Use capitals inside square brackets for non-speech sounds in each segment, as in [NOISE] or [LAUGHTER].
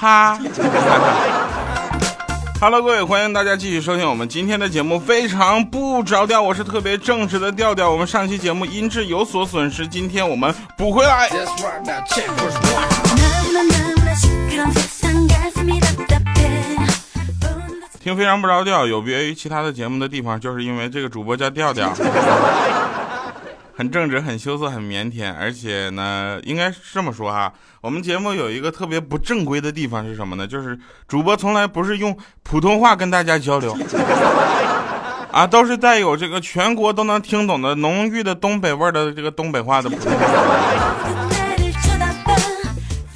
哈。[LAUGHS] Hello，各位，欢迎大家继续收听我们今天的节目，非常不着调，我是特别正直的调调。我们上期节目音质有所损失，今天我们补回来。[LAUGHS] 听非常不着调，有别于其他的节目的地方，就是因为这个主播叫调调。[LAUGHS] 很正直，很羞涩，很腼腆，而且呢，应该是这么说哈。我们节目有一个特别不正规的地方是什么呢？就是主播从来不是用普通话跟大家交流，啊，都是带有这个全国都能听懂的浓郁的东北味儿的这个东北话的普通话，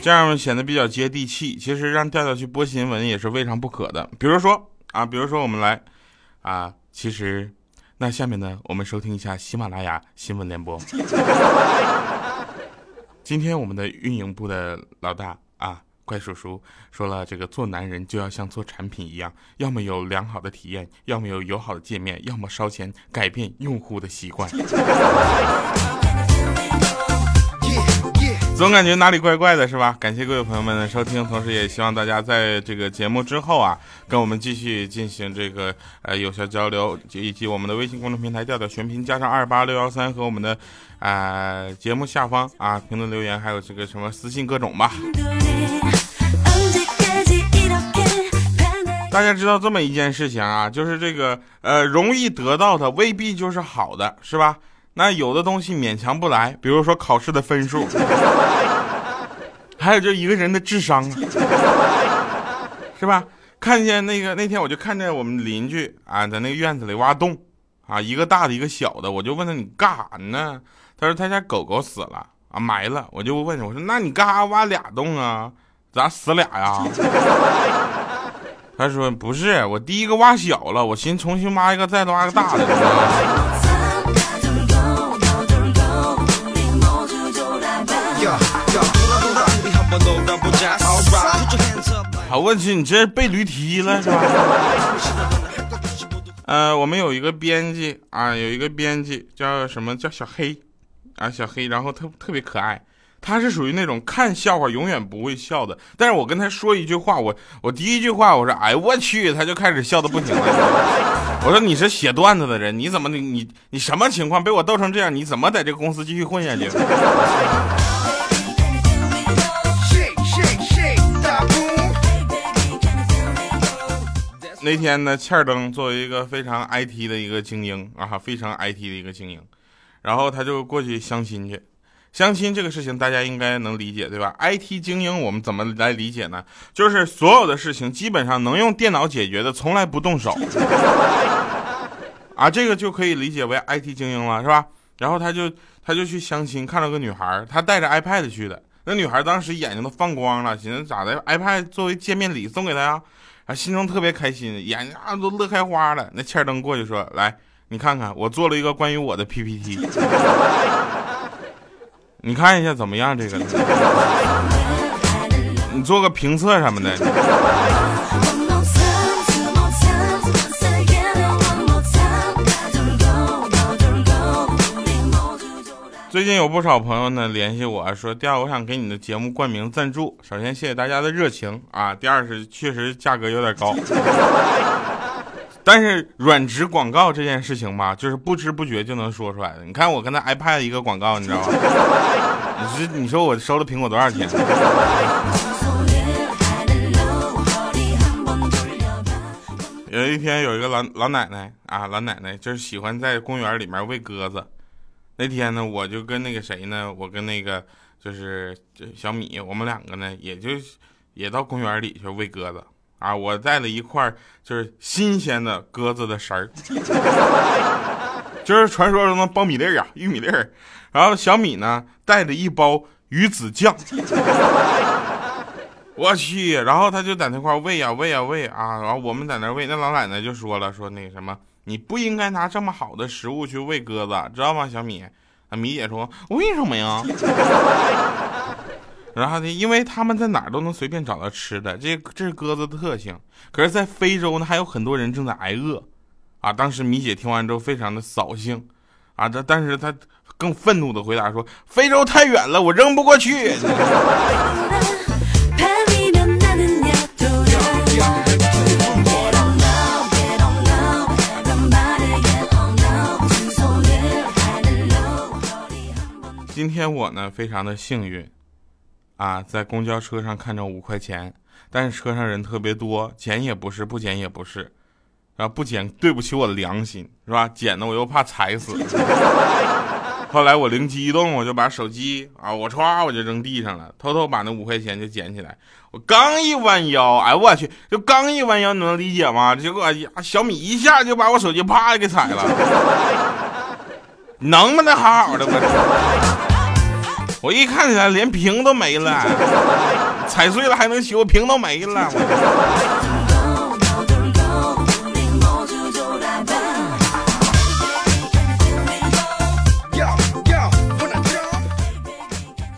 这样显得比较接地气。其实让调调去播新闻也是未尝不可的。比如说啊，比如说我们来啊，其实。那下面呢，我们收听一下喜马拉雅新闻联播。[LAUGHS] 今天我们的运营部的老大啊，怪叔叔说了，这个做男人就要像做产品一样，要么有良好的体验，要么有友好的界面，要么烧钱改变用户的习惯。[LAUGHS] 总感觉哪里怪怪的，是吧？感谢各位朋友们的收听，同时也希望大家在这个节目之后啊，跟我们继续进行这个呃有效交流，以及我们的微信公众平台调调全拼加上二八六幺三和我们的啊节目下方啊评论留言，还有这个什么私信各种吧。大家知道这么一件事情啊，就是这个呃容易得到的未必就是好的，是吧？那有的东西勉强不来，比如说考试的分数，[LAUGHS] 还有就一个人的智商，是吧？看见那个那天我就看见我们邻居啊，在那个院子里挖洞，啊，一个大的，一个小的，我就问他你干啥呢？他说他家狗狗死了啊，埋了。我就问我说那你干啥挖俩洞啊？咋死俩呀？[LAUGHS] 他说不是，我第一个挖小了，我寻重新挖一个，再挖个大的。好，问题你这被驴踢了是吧？[LAUGHS] 呃，我们有一个编辑啊，有一个编辑叫什么叫小黑啊，小黑，然后特特别可爱，他是属于那种看笑话永远不会笑的，但是我跟他说一句话，我我第一句话我说哎我去，他就开始笑的不行了。我说你是写段子的人，你怎么你你你什么情况被我逗成这样？你怎么在这个公司继续混下去？那天呢，欠儿登作为一个非常 IT 的一个精英啊，非常 IT 的一个精英，然后他就过去相亲去。相亲这个事情大家应该能理解，对吧？IT 精英我们怎么来理解呢？就是所有的事情基本上能用电脑解决的，从来不动手。[LAUGHS] 啊，这个就可以理解为 IT 精英了，是吧？然后他就他就去相亲，看到个女孩，他带着 iPad 去的。那女孩当时眼睛都放光了，寻思咋的？iPad 作为见面礼送给他呀？啊心中特别开心，眼睛啊都乐开花了。那欠儿登过去说：“来，你看看，我做了一个关于我的 PPT，[LAUGHS] 你看一下怎么样？这个，[LAUGHS] 你做个评测什么的。”最近有不少朋友呢联系我说，第二我想给你的节目冠名赞助。首先谢谢大家的热情啊，第二是确实价格有点高，[LAUGHS] 但是软植广告这件事情吧，就是不知不觉就能说出来的。你看我跟他 iPad 一个广告，你知道吗？你说你说我收了苹果多少钱？有一天有一个老老奶奶啊，老奶奶就是喜欢在公园里面喂鸽子。那天呢，我就跟那个谁呢，我跟那个就是小米，我们两个呢，也就也到公园里去喂鸽子啊。我带了一块就是新鲜的鸽子的食儿，[LAUGHS] 就是传说中的苞米粒儿啊，玉米粒儿。然后小米呢带着一包鱼子酱，[LAUGHS] 我去，然后他就在那块喂呀喂呀喂啊，然后我们在那喂，那老奶奶就说了，说那个什么。你不应该拿这么好的食物去喂鸽子，知道吗，小米？啊，米姐说，为什么呀？[LAUGHS] 然后呢，因为他们在哪儿都能随便找到吃的，这这是鸽子的特性。可是，在非洲呢，还有很多人正在挨饿，啊！当时米姐听完之后非常的扫兴，啊，但但是她更愤怒的回答说，非洲太远了，我扔不过去。[LAUGHS] 今天我呢非常的幸运，啊，在公交车上看着五块钱，但是车上人特别多，捡也不是，不捡也不是，啊，不捡对不起我的良心，是吧？捡的我又怕踩死。[LAUGHS] 后来我灵机一动，我就把手机啊，我歘我就扔地上了，偷偷把那五块钱就捡起来。我刚一弯腰，哎我去，就刚一弯腰，你能理解吗？结果呀小米一下就把我手机啪给踩了，[LAUGHS] 能不能好好的我？我一看起来连屏都没了，踩碎了还能修，屏都没了。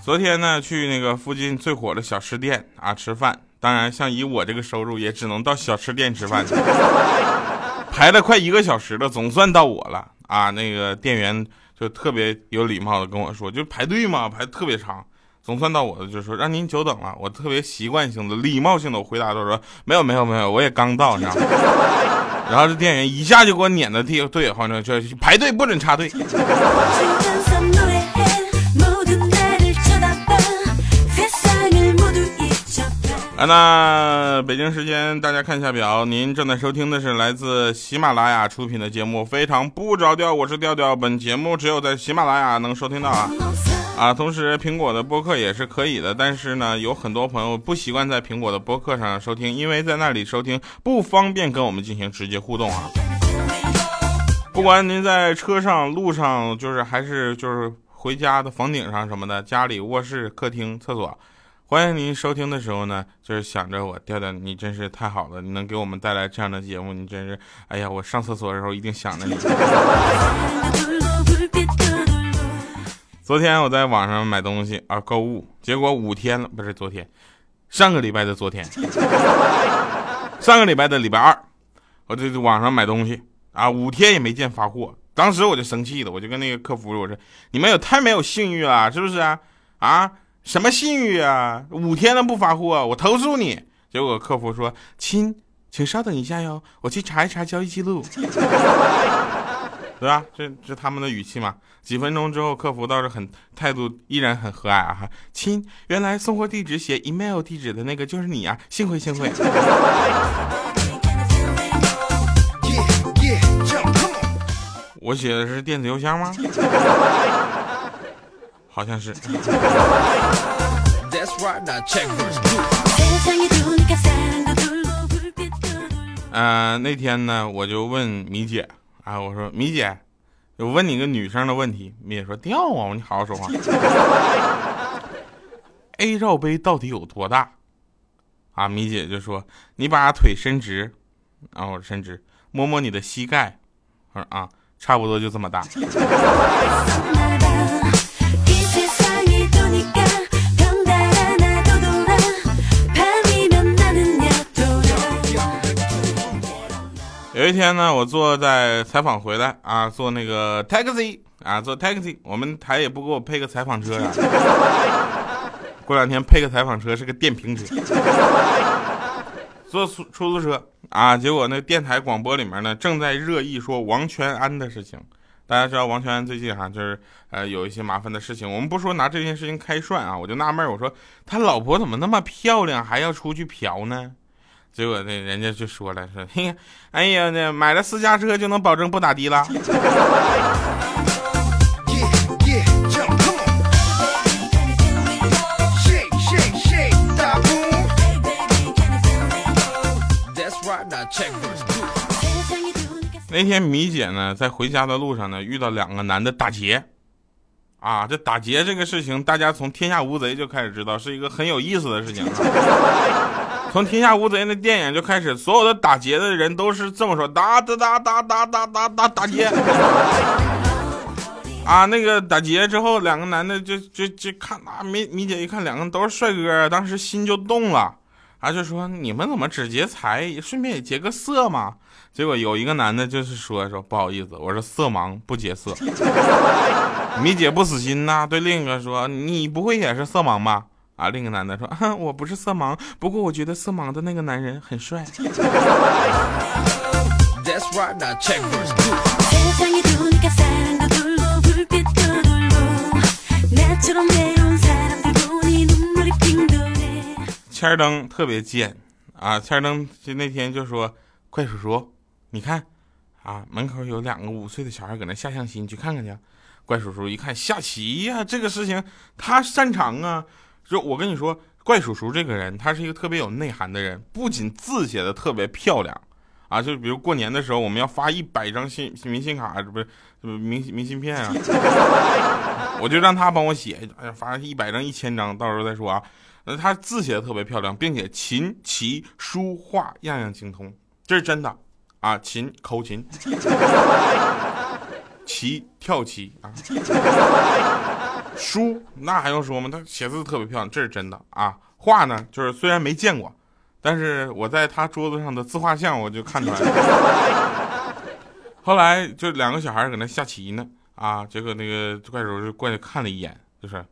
昨天呢，去那个附近最火的小吃店啊吃饭。当然，像以我这个收入，也只能到小吃店吃饭去。排了快一个小时了，总算到我了啊！那个店员就特别有礼貌的跟我说，就排队嘛，排特别长。总算到我了，就说让您久等了。我特别习惯性的、礼貌性的回答都说没有没有没有，我也刚到，你知道吗？然后这店员一下就给我撵到地对，换成，就排队不准插队。[LAUGHS] 啊，那北京时间，大家看一下表，您正在收听的是来自喜马拉雅出品的节目《非常不着调》，我是调调。本节目只有在喜马拉雅能收听到啊啊，同时苹果的播客也是可以的，但是呢，有很多朋友不习惯在苹果的播客上收听，因为在那里收听不方便跟我们进行直接互动啊。不管您在车上、路上，就是还是就是回家的房顶上什么的，家里卧室、客厅、厕所。欢迎您收听的时候呢，就是想着我调调，你真是太好了，你能给我们带来这样的节目，你真是，哎呀，我上厕所的时候一定想着你。昨天我在网上买东西啊，购物，结果五天了，不是昨天，上个礼拜的昨天，[LAUGHS] 上个礼拜的礼拜二，我这网上买东西啊，五天也没见发货，当时我就生气了，我就跟那个客服我说，你们也太没有信誉了，是不是啊？啊？什么信誉啊！五天了不发货，我投诉你。结果客服说：“亲，请稍等一下哟，我去查一查交易记录。[LAUGHS] ”对吧？这这他们的语气嘛。几分钟之后，客服倒是很态度依然很和蔼啊。哈，亲，原来送货地址写 email 地址的那个就是你啊，幸会幸会。我写的是电子邮箱吗？好像是。嗯，那天呢，我就问米姐啊，我说米姐，我问你个女生的问题。米姐说掉啊，你好好说话。[LAUGHS] A 罩杯到底有多大？啊，米姐就说你把腿伸直，啊，我伸直，摸摸你的膝盖，我说啊，差不多就这么大。[LAUGHS] 有一天呢，我坐在采访回来啊，坐那个 taxi 啊，坐 taxi，我们台也不给我配个采访车呀。[LAUGHS] 过两天配个采访车是个电瓶车。坐出出租车啊，结果那电台广播里面呢正在热议说王全安的事情。大家知道王全安最近哈就是呃有一些麻烦的事情，我们不说拿这件事情开涮啊，我就纳闷我说他老婆怎么那么漂亮还要出去嫖呢？结果那人家就说了，说，嘿，哎呀，那买了私家车就能保证不打的了。[LAUGHS] 那天米姐呢，在回家的路上呢，遇到两个男的打劫。啊，这打劫这个事情，大家从《天下无贼》就开始知道，是一个很有意思的事情。[LAUGHS] 从《天下无贼》那电影就开始，所有的打劫的人都是这么说：打打打打打打打打打劫。啊，那个打劫之后，两个男的就就就看啊，米米姐一看两个都是帅哥，当时心就动了，啊，就说你们怎么只劫财，顺便也劫个色嘛？结果有一个男的就是说说不好意思，我是色盲，不劫色。[LAUGHS] 米姐不死心呐，对另一个说你不会也是色盲吧？啊，另一个男的说：“啊我不是色盲，不过我觉得色盲的那个男人很帅。”千儿登特别贱啊！千儿登就那天就说：“怪叔叔，你看啊，门口有两个五岁的小孩搁那下象棋，你去看看去。”怪叔叔一看下棋呀，这个事情他擅长啊。就我跟你说，怪叔叔这个人，他是一个特别有内涵的人，不仅字写的特别漂亮啊，就比如过年的时候，我们要发一百张信明信卡，这不是明明信片啊，[LAUGHS] 我就让他帮我写，哎呀，发一百张、一千张，到时候再说啊。那他字写的特别漂亮，并且琴棋书画样样精通，这是真的啊！琴口琴，[LAUGHS] 棋跳棋啊，书那还用说吗？他写字特别漂亮，这是真的啊！画呢，就是虽然没见过，但是我在他桌子上的自画像我就看出来了。[LAUGHS] 后来就两个小孩搁那下棋呢，啊，结果那个怪叔就过来看了一眼，就是。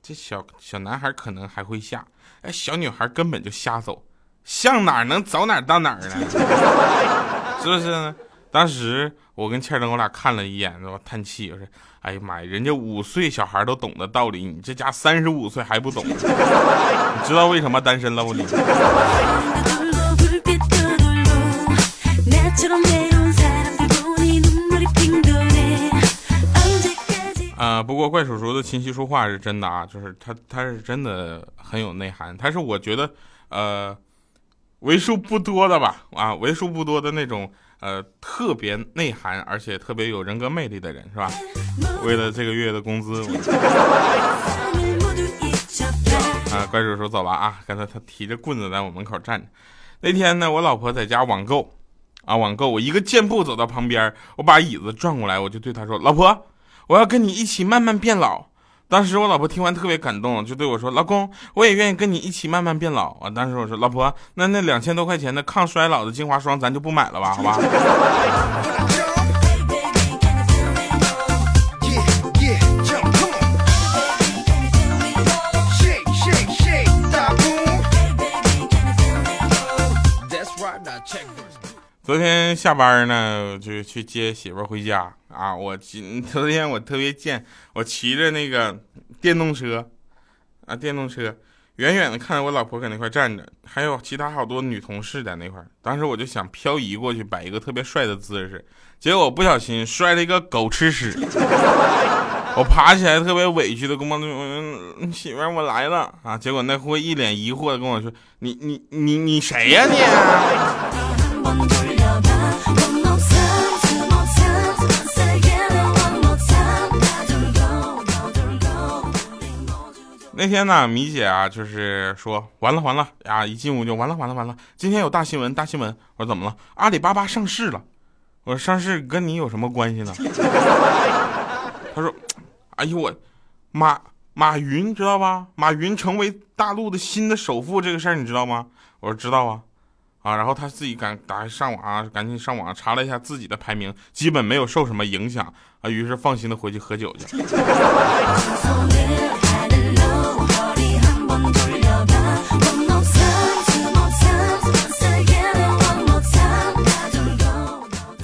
这小小男孩可能还会下，哎，小女孩根本就瞎走，向哪能走哪到哪呢？[LAUGHS] 是不是呢？当时我跟倩儿灯我俩看了一眼，我叹气，我说：“哎呀妈呀，人家五岁小孩都懂的道理，你这家三十五岁还不懂？你知道为什么单身了不？你？”啊，不过怪叔叔的琴棋书画是真的啊，就是他他是真的很有内涵，他是我觉得呃为数不多的吧啊，为数不多的那种呃特别内涵而且特别有人格魅力的人是吧？为了这个月的工资，[LAUGHS] 啊，怪叔叔走了啊，刚才他提着棍子在我门口站着。那天呢，我老婆在家网购啊，网购，我一个箭步走到旁边，我把椅子转过来，我就对她说，老婆。我要跟你一起慢慢变老。当时我老婆听完特别感动，就对我说：“老公，我也愿意跟你一起慢慢变老。”啊，当时我说：“老婆，那那两千多块钱的抗衰老的精华霜咱就不买了吧，好吧？” [LAUGHS] 昨天下班呢，就去接媳妇回家啊。我今昨天我特别贱，我骑着那个电动车啊，电动车远远的看着我老婆搁那块站着，还有其他好多女同事在那块。当时我就想漂移过去，摆一个特别帅的姿势，结果我不小心摔了一个狗吃屎。[LAUGHS] 我爬起来特别委屈的跟我媳妇我来了啊。结果那货一脸疑惑的跟我说：“你你你你谁呀你？”那天呢，米姐啊，就是说完了完了啊，一进屋就完了完了完了。今天有大新闻，大新闻！我说怎么了？阿里巴巴上市了。我说上市跟你有什么关系呢？[LAUGHS] 他说，哎呦我，马马云知道吧？马云成为大陆的新的首富这个事儿你知道吗？我说知道啊，啊，然后他自己赶打上网，赶紧上网查了一下自己的排名，基本没有受什么影响啊，于是放心的回去喝酒去。[LAUGHS]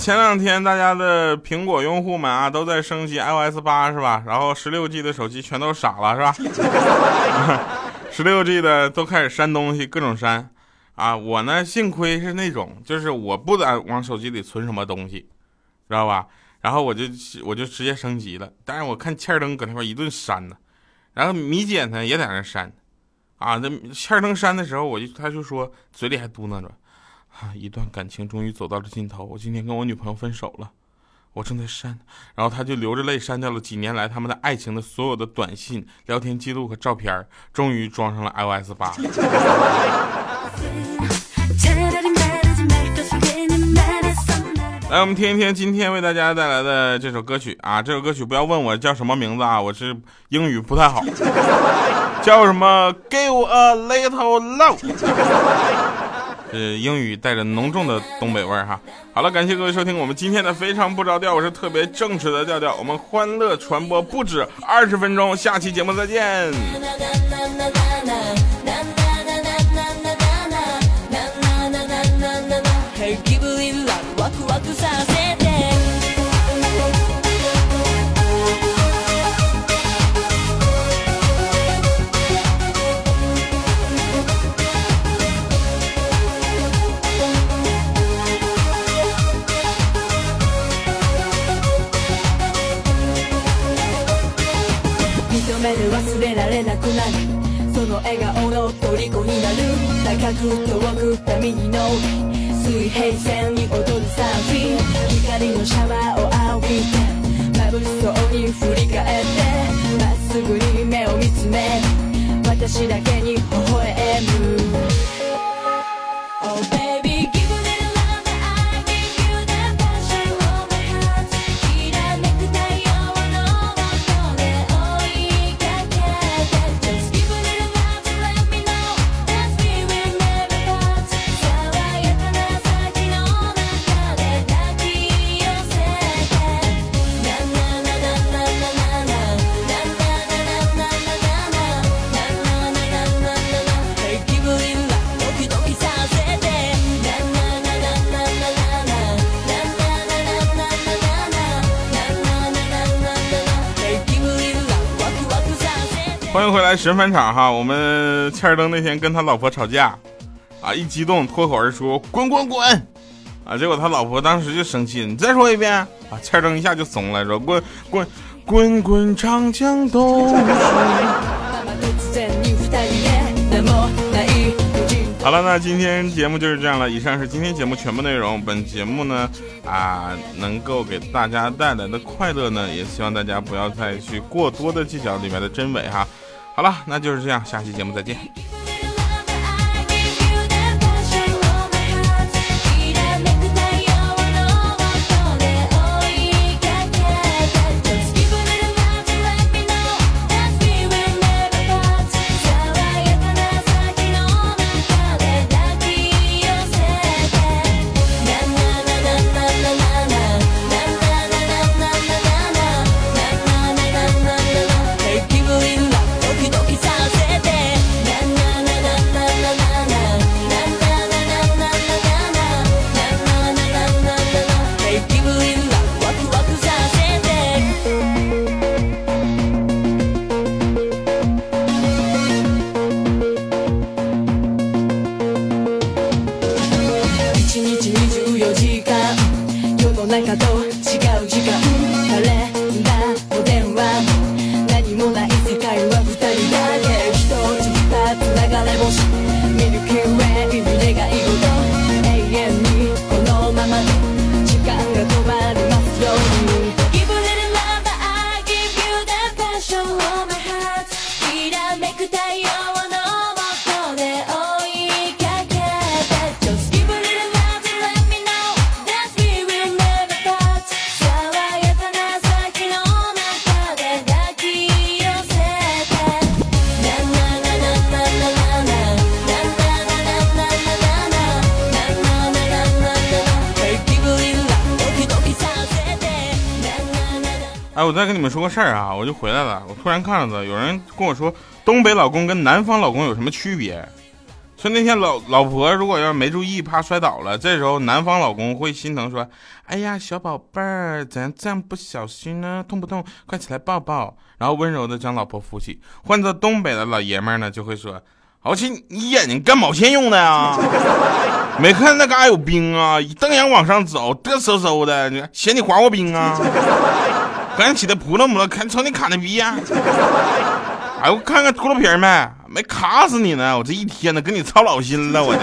前两天大家的苹果用户们啊都在升级 iOS 八是吧？然后十六 G 的手机全都傻了是吧？[LAUGHS] 十六 G 的都开始删东西，各种删啊！我呢幸亏是那种，就是我不敢往手机里存什么东西，知道吧？然后我就我就直接升级了。但是我看欠灯搁那块一顿删呢，然后米姐呢也在那删，啊，那欠灯删的时候，我就他就说嘴里还嘟囔着。啊，一段感情终于走到了尽头。我今天跟我女朋友分手了，我正在删，然后他就流着泪删掉了几年来他们的爱情的所有的短信、聊天记录和照片，终于装上了 iOS 八。[LAUGHS] 来，我们听一听今天为大家带来的这首歌曲啊，这首歌曲不要问我叫什么名字啊，我是英语不太好，[LAUGHS] 叫什么？Give a little love。是，英语带着浓重的东北味儿哈。好了，感谢各位收听我们今天的非常不着调，我是特别正直的调调。我们欢乐传播不止二十分钟，下期节目再见。Keep く遠く波の水平線に踊るサーフィン光のシャワーを浴びてまぶしそうに振り返って。まっすぐに目を見つめ私だけに微笑む。欢迎回来，神返场哈！我们欠儿灯那天跟他老婆吵架，啊，一激动脱口而出“滚滚滚”，啊，结果他老婆当时就生气，你再说一遍啊！欠儿灯一下就怂了，说“滚滚滚滚长江东水”。[LAUGHS] 好了，那今天节目就是这样了。以上是今天节目全部内容。本节目呢，啊，能够给大家带来的快乐呢，也希望大家不要再去过多的计较里面的真伪哈。好了那就是这样下期节目再见。我再跟你们说个事儿啊，我就回来了。我突然看到有人跟我说，东北老公跟南方老公有什么区别？说那天老老婆如果要是没注意，怕摔倒了，这时候南方老公会心疼说：“哎呀，小宝贝儿，怎样这样不小心呢？痛不痛？快起来抱抱。”然后温柔的将老婆扶起。换做东北的老爷们呢，就会说：“好气，你眼睛干毛线用的呀？没看那嘎有冰啊？一瞪眼往上走，嘚嗖嗖的，你嫌你滑过冰啊？”赶紧起来扑棱扑棱，看瞅你卡那逼呀！哎，我看看秃噜皮儿没？没卡死你呢！我这一天呢，跟你操老心了，我这。